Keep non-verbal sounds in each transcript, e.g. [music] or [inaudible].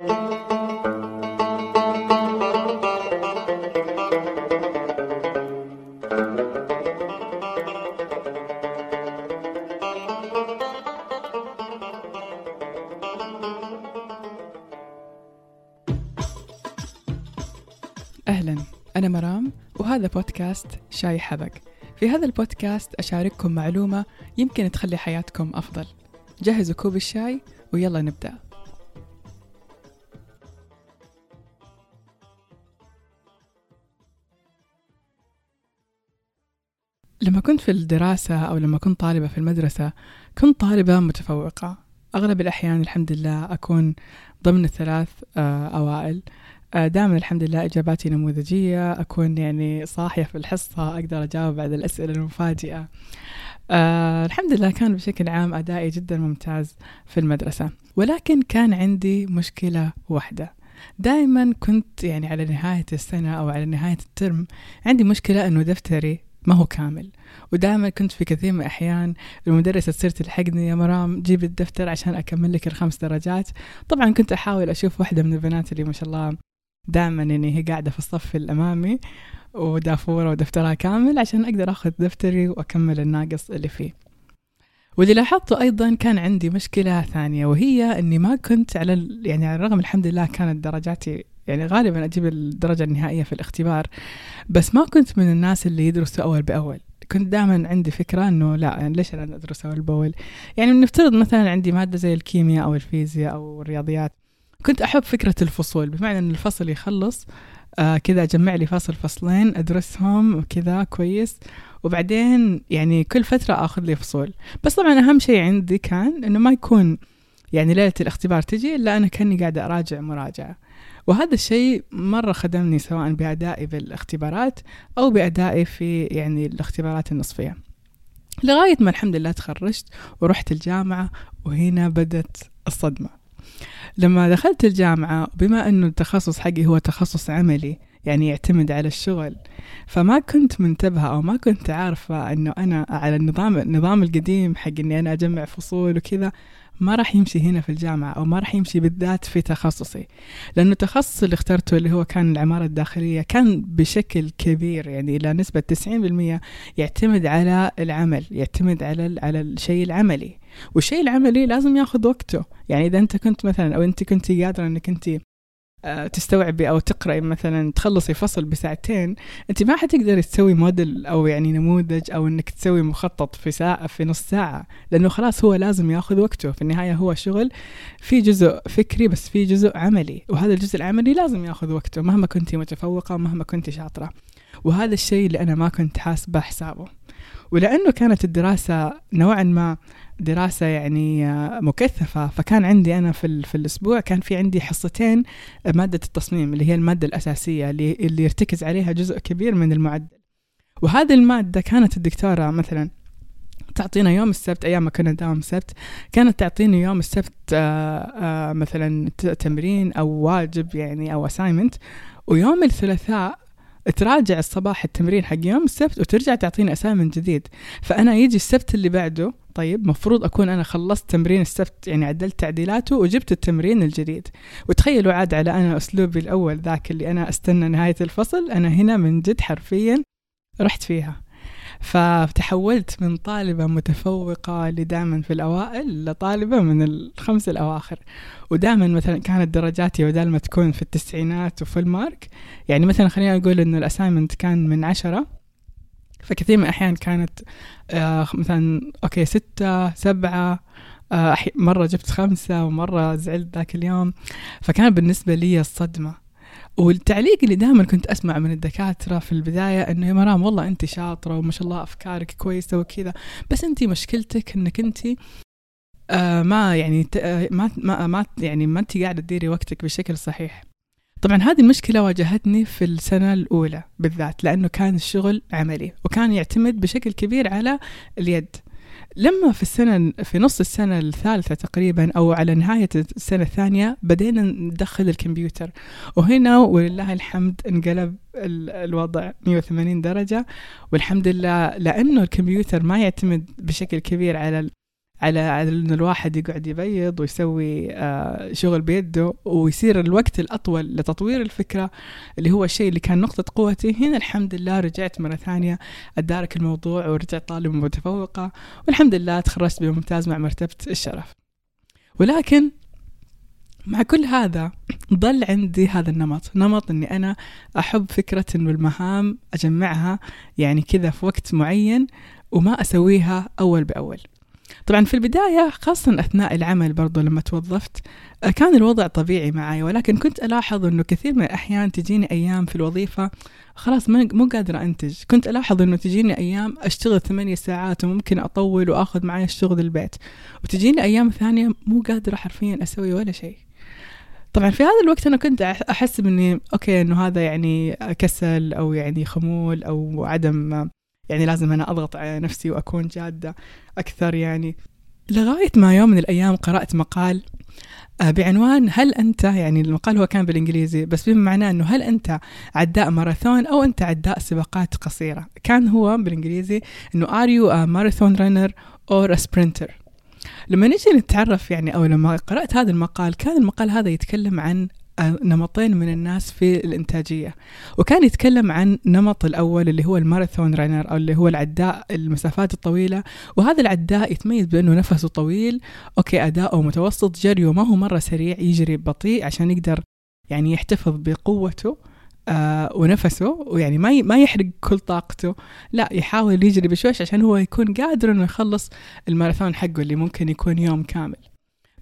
أهلا أنا مرام وهذا بودكاست شاي حبق في هذا البودكاست أشارككم معلومة يمكن تخلي حياتكم أفضل. جهزوا كوب الشاي ويلا نبدأ. لما كنت في الدراسة أو لما كنت طالبة في المدرسة كنت طالبة متفوقة. أغلب الأحيان الحمد لله أكون ضمن الثلاث آه، أوائل. آه، دائما الحمد لله إجاباتي نموذجية أكون يعني صاحية في الحصة أقدر أجاوب على الأسئلة المفاجئة. آه الحمد لله كان بشكل عام أدائي جدا ممتاز في المدرسة. ولكن كان عندي مشكلة واحدة. دائما كنت يعني على نهاية السنة أو على نهاية الترم عندي مشكلة أنه دفتري ما هو كامل. ودائما كنت في كثير من الأحيان المدرسة تصير تلحقني يا مرام جيب الدفتر عشان أكمل لك الخمس درجات. طبعا كنت أحاول أشوف واحدة من البنات اللي ما شاء الله دائما يعني هي قاعدة في الصف الأمامي ودافورة ودفترها كامل عشان أقدر أخذ دفتري وأكمل الناقص اللي فيه. واللي لاحظته أيضا كان عندي مشكلة ثانية وهي أني ما كنت على يعني على الرغم الحمد لله كانت درجاتي يعني غالبا أجيب الدرجة النهائية في الاختبار بس ما كنت من الناس اللي يدرسوا أول بأول. كنت دائما عندي فكرة إنه لا يعني ليش أنا أدرس أول بأول؟ يعني نفترض مثلا عندي مادة زي الكيمياء أو الفيزياء أو الرياضيات. كنت أحب فكرة الفصول بمعنى إن الفصل يخلص آه كذا أجمع لي فصل فصلين أدرسهم كذا كويس. وبعدين يعني كل فترة آخذ لي فصول. بس طبعا أهم شيء عندي كان إنه ما يكون يعني ليلة الاختبار تجي إلا أنا كأني قاعدة أراجع مراجعة. وهذا الشيء مرة خدمني سواء بأدائي بالاختبارات أو بأدائي في يعني الاختبارات النصفية. لغاية ما الحمد لله تخرجت ورحت الجامعة وهنا بدت الصدمة. لما دخلت الجامعة بما أنه التخصص حقي هو تخصص عملي يعني يعتمد على الشغل فما كنت منتبهة أو ما كنت عارفة أنه أنا على النظام النظام القديم حق أني أنا أجمع فصول وكذا ما راح يمشي هنا في الجامعة أو ما راح يمشي بالذات في تخصصي. لأنه التخصص اللي اخترته اللي هو كان العمارة الداخلية كان بشكل كبير يعني إلى نسبة 90% يعتمد على العمل يعتمد على على الشيء العملي. والشيء العملي لازم ياخذ وقته. يعني إذا أنت كنت مثلا أو أنت كنت قادرة أنك أنت تستوعبي أو تقرأي مثلا تخلصي فصل بساعتين انت ما حتقدري تسوي موديل أو يعني نموذج أو إنك تسوي مخطط في ساعة في نص ساعة لأنه خلاص هو لازم يأخذ وقته. في النهاية هو شغل في جزء فكري بس في جزء عملي وهذا الجزء العملي لازم يأخذ وقته مهما كنتي متفوقة مهما كنتي شاطرة. وهذا الشيء اللي أنا ما كنت حاسبة حسابه. ولأنه كانت الدراسة نوعا ما دراسة يعني آه، مكثفة. فكان عندي أنا في, في الأسبوع كان في عندي حصتين آه، مادة التصميم اللي هي المادة الأساسية اللي, اللي يرتكز عليها جزء كبير من المعدل. وهذه المادة كانت الدكتورة مثلا تعطينا يوم السبت أيام ما كنا نداوم السبت كانت تعطيني يوم السبت آآ آآ مثلا تمرين أو واجب يعني أو اساينمنت ويوم الثلاثاء تراجع الصباح التمرين حق يوم السبت وترجع تعطيني اسايمنت جديد. فأنا يجي السبت اللي بعده طيب مفروض أكون أنا خلصت تمرين السبت يعني عدلت تعديلاته وجبت التمرين الجديد. وتخيلوا عاد على أنا أسلوبي الأول ذاك اللي أنا أستنى نهاية الفصل أنا هنا من جد حرفيا رحت فيها. فتحولت من طالبة متفوقة اللي دائما في الأوائل لطالبة من الخمس الأواخر. ودائما مثلا كانت درجاتي بدل ما تكون في التسعينات وفي ال mark يعني مثلا خلينا نقول إنه ال assignment كان من عشرة فكثير من الأحيان كانت آه مثلا okay ستة سبعة آه مرة جبت خمسة ومرة زعلت ذاك اليوم. فكان بالنسبة لي الصدمة. والتعليق اللي دائما كنت أسمع من الدكاترة في البداية إنه يا مرام والله أنت شاطرة وما شاء الله أفكارك كويسة وكذا بس أنت مشكلتك إنك أنت آه ما يعني آه ما ما, ما يعني ما أنت قاعدة تديري وقتك بشكل صحيح. طبعا هذه المشكلة واجهتني في السنة الأولى بالذات لأنه كان الشغل عملي وكان يعتمد بشكل كبير على اليد. لما في السنة في نص السنة الثالثة تقريبا أو على نهاية السنة الثانية بدينا ندخل الكمبيوتر. وهنا ولله الحمد انقلب الوضع 180 درجة. والحمد لله لأنه الكمبيوتر ما يعتمد بشكل كبير على على إنه الواحد يقعد يبيض ويسوي آه شغل بيده ويصير الوقت الأطول لتطوير الفكرة اللي هو الشيء اللي كان نقطة قوتي. هنا الحمد لله رجعت مرة ثانية أدارك الموضوع ورجعت طالبه متفوقة والحمد لله تخرجت بممتاز مع مرتبة الشرف. ولكن مع كل هذا ضل عندي هذا النمط نمط إني أنا أحب فكرة إنه المهام أجمعها يعني كذا في وقت معين وما أسويها أول بأول. طبعا في البداية خاصة أثناء العمل برضو لما توظفت كان الوضع طبيعي معي ولكن كنت ألاحظ أنه كثير من الأحيان تجيني أيام في الوظيفة خلاص مو قادرة أنتج. كنت ألاحظ أنه تجيني أيام أشتغل ثمانية ساعات وممكن أطول وأخذ معي الشغل البيت وتجيني أيام ثانية مو قادرة حرفيا أسوي ولا شيء. طبعا في هذا الوقت أنا كنت أحس اني okay إنه هذا يعني كسل أو يعني خمول أو عدم يعني لازم أنا أضغط على نفسي وأكون جادة أكثر يعني. لغاية ما يوم من الأيام قرأت مقال آه، بعنوان هل أنت يعني المقال هو كان بالإنجليزي بس بما معناه إنه هل أنت عداء ماراثون أو أنت عداء سباقات قصيرة؟ كان هو بالإنجليزي إنه are you marathon runner or sprinter لما نجي نتعرف يعني أو لما قرأت هذا المقال كان المقال هذا يتكلم عن نمطين من الناس في الإنتاجية. وكان يتكلم عن نمط الأول اللي هو ال marathon runner أو اللي هو العداء المسافات الطويلة. وهذا العداء يتميز بأنه نفسه طويل. okay أداؤه متوسط جري وما هو مرة سريع يجري بطيء عشان يقدر يعني يحتفظ بقوته آه ونفسه. ويعني ما ما يحرق كل طاقته. لا يحاول يجري بشويش عشان هو يكون قادر إنه يخلص الماراثون حقه اللي ممكن يكون يوم كامل.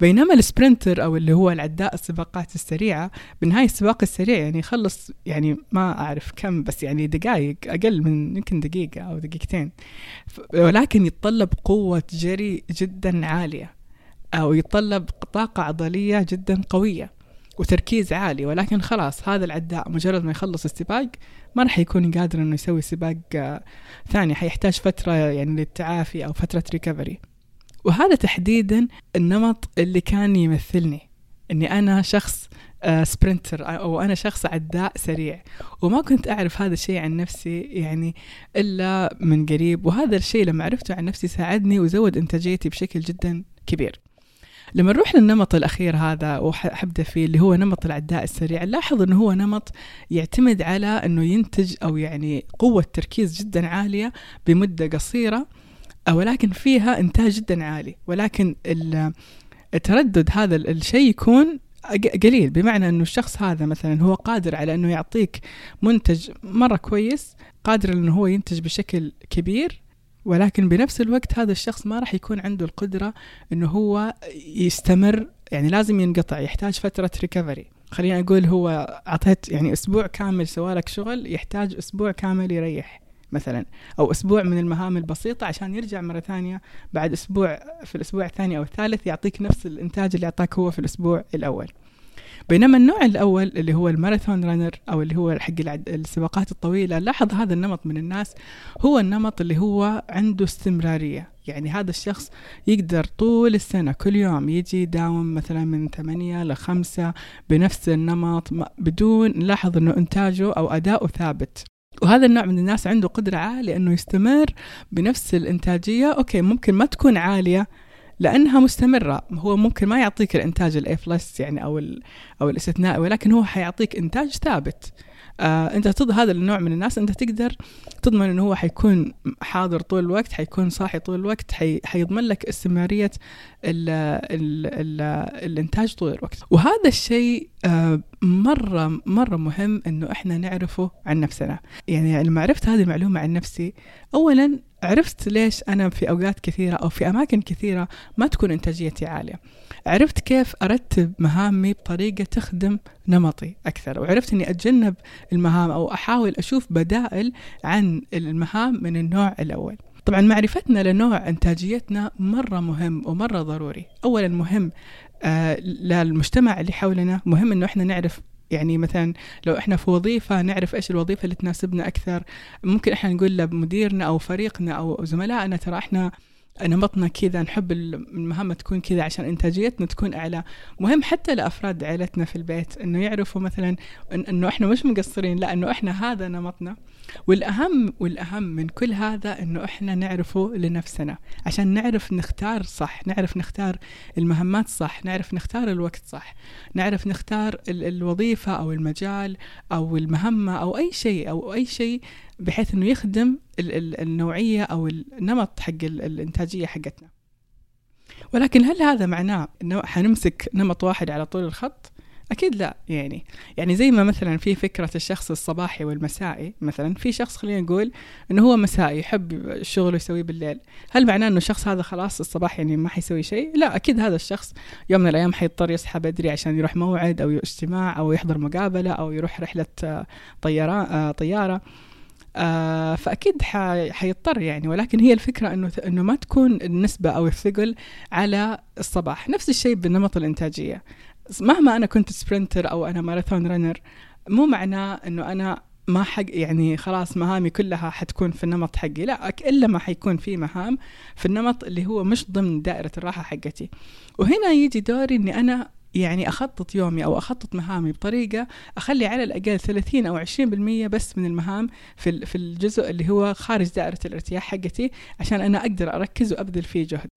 بينما ال sprinter أو اللي هو العداء السباقات السريعة بنهاية السباق السريع يعني يخلص يعني ما أعرف كم بس يعني دقائق أقل من يمكن دقيقة أو دقيقتين. ولكن يتطلب قوة جري جدا عالية أو يتطلب طاقة عضلية جدا قوية وتركيز عالي. ولكن خلاص هذا العداء مجرد ما يخلص السباق ما راح يكون قادر إنه يسوي سباق آه، ثاني. حيحتاج فترة يعني للتعافي أو فترة recovery وهذا تحديدا النمط اللي كان يمثلني إني أنا شخص sprinter آه، أو أنا شخص عداء سريع. وما كنت أعرف هذا الشيء عن نفسي يعني إلا من قريب. وهذا الشيء لما عرفته عن نفسي ساعدني وزود إنتاجيتي بشكل جدا كبير. لما نروح للنمط الأخير هذا وحبدأ فيه اللي هو نمط العداء السريع نلاحظ أنه هو نمط يعتمد على أنه ينتج أو يعني قوة تركيز جدا عالية بمدة قصيرة ولكن فيها إنتاج جدا عالي. ولكن التردد هذا الشيء يكون قليل. بمعنى إنه الشخص هذا مثلا هو قادر على إنه يعطيك منتج مرة كويس قادر إنه هو ينتج بشكل كبير ولكن بنفس الوقت هذا الشخص ما راح يكون عنده القدرة إنه هو يستمر يعني لازم ينقطع يحتاج فترة recovery خلينا أقول هو أعطيت يعني أسبوع كامل سوى لك شغل يحتاج أسبوع كامل يريح. مثلا أو أسبوع من المهام البسيطة عشان يرجع مرة ثانية بعد أسبوع في الأسبوع الثاني أو الثالث يعطيك نفس الإنتاج اللي اعطاك هو في الأسبوع الأول. بينما النوع الأول اللي هو ال marathon runner أو اللي هو حق السباقات الطويلة لاحظ هذا النمط من الناس هو النمط اللي هو عنده استمرارية. يعني هذا الشخص يقدر طول السنة كل يوم يجي يداوم مثلا من ثمانية لخمسة بنفس النمط بدون نلاحظ أنه إنتاجه أو أداؤه ثابت. وهذا النوع من الناس عنده قدرة عالية إنه يستمر بنفس الإنتاجية. okay ممكن ما تكون عالية لأنها مستمرة. هو ممكن ما يعطيك الإنتاج ال A plus يعني أو أو الاستثنائي ولكن هو حيعطيك إنتاج ثابت. آه انت تض هذا النوع من الناس انت تقدر تضمن إنه هو حيكون حاضر طول الوقت حيكون صاحي طول الوقت حي حيضمن لك استمرارية ال ال ال الإنتاج طول الوقت. وهذا الشيء آه مرة مرة مهم إنه إحنا نعرفه عن نفسنا. يعني لما عرفت هذه المعلومة عن نفسي اولا عرفت ليش أنا في أوقات كثيرة أو في أماكن كثيرة ما تكون إنتاجيتي عالية. عرفت كيف أرتب مهامي بطريقة تخدم نمطي أكثر وعرفت إني أتجنب المهام أو أحاول أشوف بدائل عن المهام من النوع الأول. طبعا معرفتنا لنوع إنتاجيتنا مرة مهم ومرة ضروري. اولا مهم آه للمجتمع اللي حولنا مهم إنه إحنا نعرف يعني مثلا لو إحنا في وظيفة نعرف إيش الوظيفة اللي تناسبنا أكثر ممكن إحنا نقول لمديرنا أو فريقنا أو زملائنا ترى إحنا نمطنا كذا نحب المهام تكون كذا عشان إنتاجيتنا تكون أعلى. مهم حتى لأفراد عائلتنا في البيت إنه يعرفوا مثلا إنه إحنا مش مقصرين لا إنه إحنا هذا نمطنا. والأهم والأهم من كل هذا إنه إحنا نعرفه لنفسنا. عشان نعرف نختار صح نعرف نختار المهمات صح نعرف نختار الوقت صح. نعرف نختار ال الوظيفة أو المجال أو المهمة أو أي شيء أو أي شيء بحيث إنه يخدم ال ال النوعية أو النمط حق الإنتاجية حقتنا. ولكن هل هذا معناه إنه حنمسك نمط واحد على طول الخط؟ أكيد لا يعني. يعني زي ما مثلا في فكرة الشخص الصباحي والمسائي مثلا في شخص خلينا نقول إنه هو مسائي يحب الشغل يسويه بالليل. هل معناه إنه الشخص هذا خلاص الصباح يعني ما حيسوي شيء؟ لا أكيد هذا الشخص يوم من الأيام حيضطر يصحى بدري عشان يروح موعد أو اجتماع أو يحضر مقابلة أو يروح رحلة طيارة طيارة. آه فأكيد حيضطر يعني. ولكن هي الفكرة إنه إنه ما تكون النسبة أو الثقل على الصباح. نفس الشيء بنمط الإنتاجية. مهما أنا كنت سبرنتر أو أنا ماراثون رنر مو معناه إنه أنا ما حق يعني خلاص مهامي كلها حتكون في النمط حقي. لا إلا ما حيكون في مهام في النمط اللي هو مش ضمن دائرة الراحة حقتي. وهنا يجي دوري إني أنا يعني أخطط يومي أو أخطط مهامي بطريقة أخلي على الأقل 30 أو 20% بس من المهام في في الجزء اللي هو خارج دائرة الارتياح حقتي عشان أنا أقدر أركز وأبذل فيه جهد.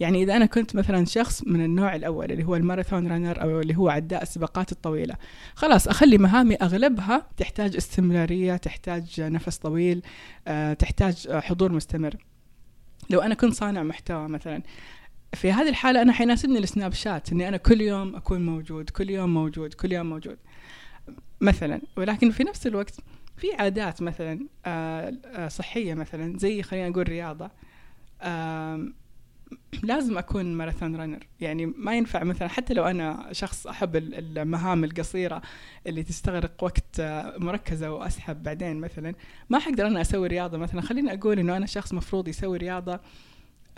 يعني إذا أنا كنت مثلا شخص من النوع الأول اللي هو الماراثون رانر أو اللي هو عداء السباقات الطويلة خلاص أخلي مهامي أغلبها تحتاج استمرارية تحتاج نفس طويل أه تحتاج حضور مستمر. لو أنا كنت صانع محتوى مثلا في هذه الحالة أنا حيناسبني السناب شات إني أنا كل يوم أكون موجود كل يوم موجود كل يوم موجود. مثلا ولكن في نفس الوقت في عادات مثلا آه، آه، صحية مثلا زي خلينا نقول رياضة لازم أكون ماراثون رانر يعني ما ينفع مثلا حتى لو أنا شخص أحب المهام القصيرة اللي تستغرق وقت آه، مركزة وأسحب بعدين مثلا ما حقدر أنا أسوي رياضة مثلا. خليني أقول إنه أنا شخص مفروض يسوي رياضة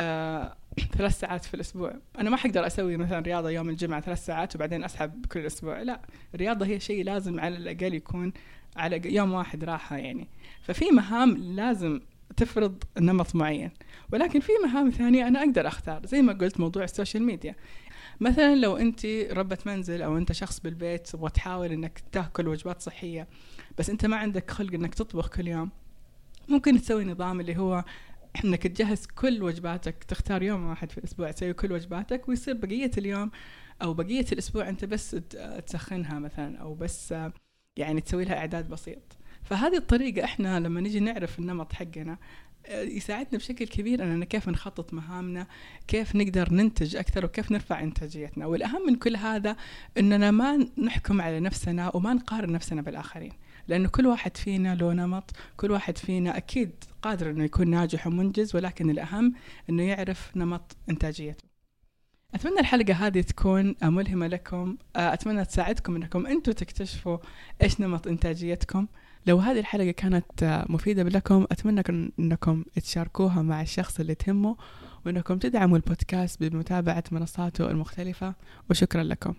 آه [laughs] ثلاث ساعات في الأسبوع. أنا ما حقدر أسوي مثلا رياضة يوم الجمعة ثلاث ساعات وبعدين أسحب كل أسبوع لا الرياضة هي شيء لازم على الأقل يكون على يوم واحد راحة يعني. ففي مهام لازم تفرض نمط معين. ولكن في مهام ثانية أنا أقدر أختار زي ما قلت موضوع ال social media. مثلا لو أنت ربة منزل أو أنت شخص بالبيت تبغى تحاول أنك تأكل وجبات صحية بس أنت ما عندك خلق أنك تطبخ كل يوم ممكن تسوي نظام اللي هو إنك تجهز كل وجباتك تختار يوم واحد في الأسبوع تسوي كل وجباتك ويصير بقية اليوم أو بقية الأسبوع أنت بس تسخنها مثلا أو بس يعني تسوي لها إعداد بسيط. فهذه الطريقة إحنا لما نجي نعرف النمط حقنا يساعدنا بشكل كبير إننا كيف نخطط مهامنا كيف نقدر ننتج أكثر وكيف نرفع إنتاجيتنا. والأهم من كل هذا إننا ما نحكم على نفسنا وما نقارن نفسنا بالآخرين. لأنه كل واحد فينا له نمط كل واحد فينا أكيد قادر أنه يكون ناجح ومنجز ولكن الأهم أنه يعرف نمط إنتاجيته. أتمنى الحلقة هذه تكون ملهمة لكم. أتمنى تساعدكم أنكم أنتم تكتشفوا إيش نمط إنتاجيتكم. لو هذه الحلقة كانت مفيدة لكم أتمنى أنكم تشاركوها مع الشخص اللي تهمه وأنكم تدعموا البودكاست بمتابعة منصاته المختلفة. وشكرا لكم.